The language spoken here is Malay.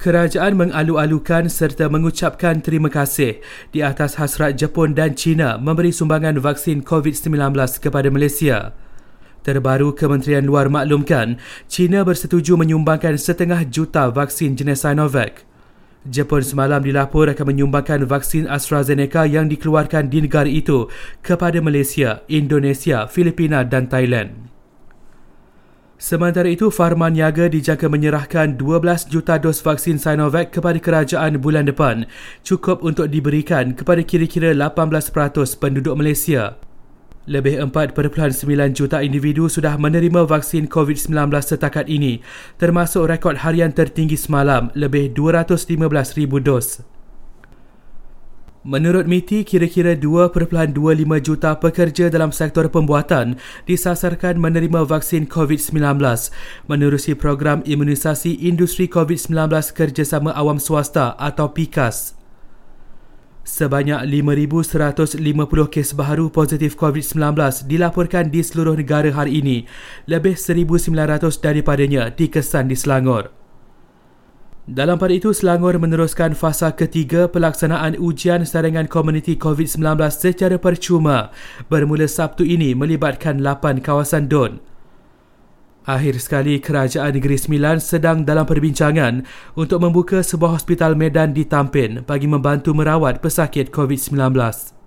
Kerajaan mengalu-alukan serta mengucapkan terima kasih di atas hasrat Jepun dan China memberi sumbangan vaksin COVID-19 kepada Malaysia. Terbaru Kementerian Luar maklumkan, China bersetuju menyumbangkan setengah juta vaksin jenis Sinovac. Jepun semalam dilapor akan menyumbangkan vaksin AstraZeneca yang dikeluarkan di negara itu kepada Malaysia, Indonesia, Filipina dan Thailand. Sementara itu, Farman Niaga dijangka menyerahkan 12 juta dos vaksin Sinovac kepada kerajaan bulan depan, cukup untuk diberikan kepada kira-kira 18% penduduk Malaysia. Lebih 4.9 juta individu sudah menerima vaksin COVID-19 setakat ini, termasuk rekod harian tertinggi semalam, lebih 215,000 dos. Menurut MITI, kira-kira 2.25 juta pekerja dalam sektor pembuatan disasarkan menerima vaksin COVID-19 menerusi program imunisasi industri COVID-19 kerjasama awam swasta atau PIKAS. Sebanyak 5,150 kes baru positif COVID-19 dilaporkan di seluruh negara hari ini, lebih 1,900 daripadanya dikesan di Selangor. Dalam pada itu, Selangor meneruskan fasa ketiga pelaksanaan ujian saringan komuniti COVID-19 secara percuma bermula Sabtu ini melibatkan 8 kawasan DON. Akhir sekali, Kerajaan Negeri Sembilan sedang dalam perbincangan untuk membuka sebuah hospital medan di Tampin bagi membantu merawat pesakit COVID-19.